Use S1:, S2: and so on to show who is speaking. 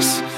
S1: place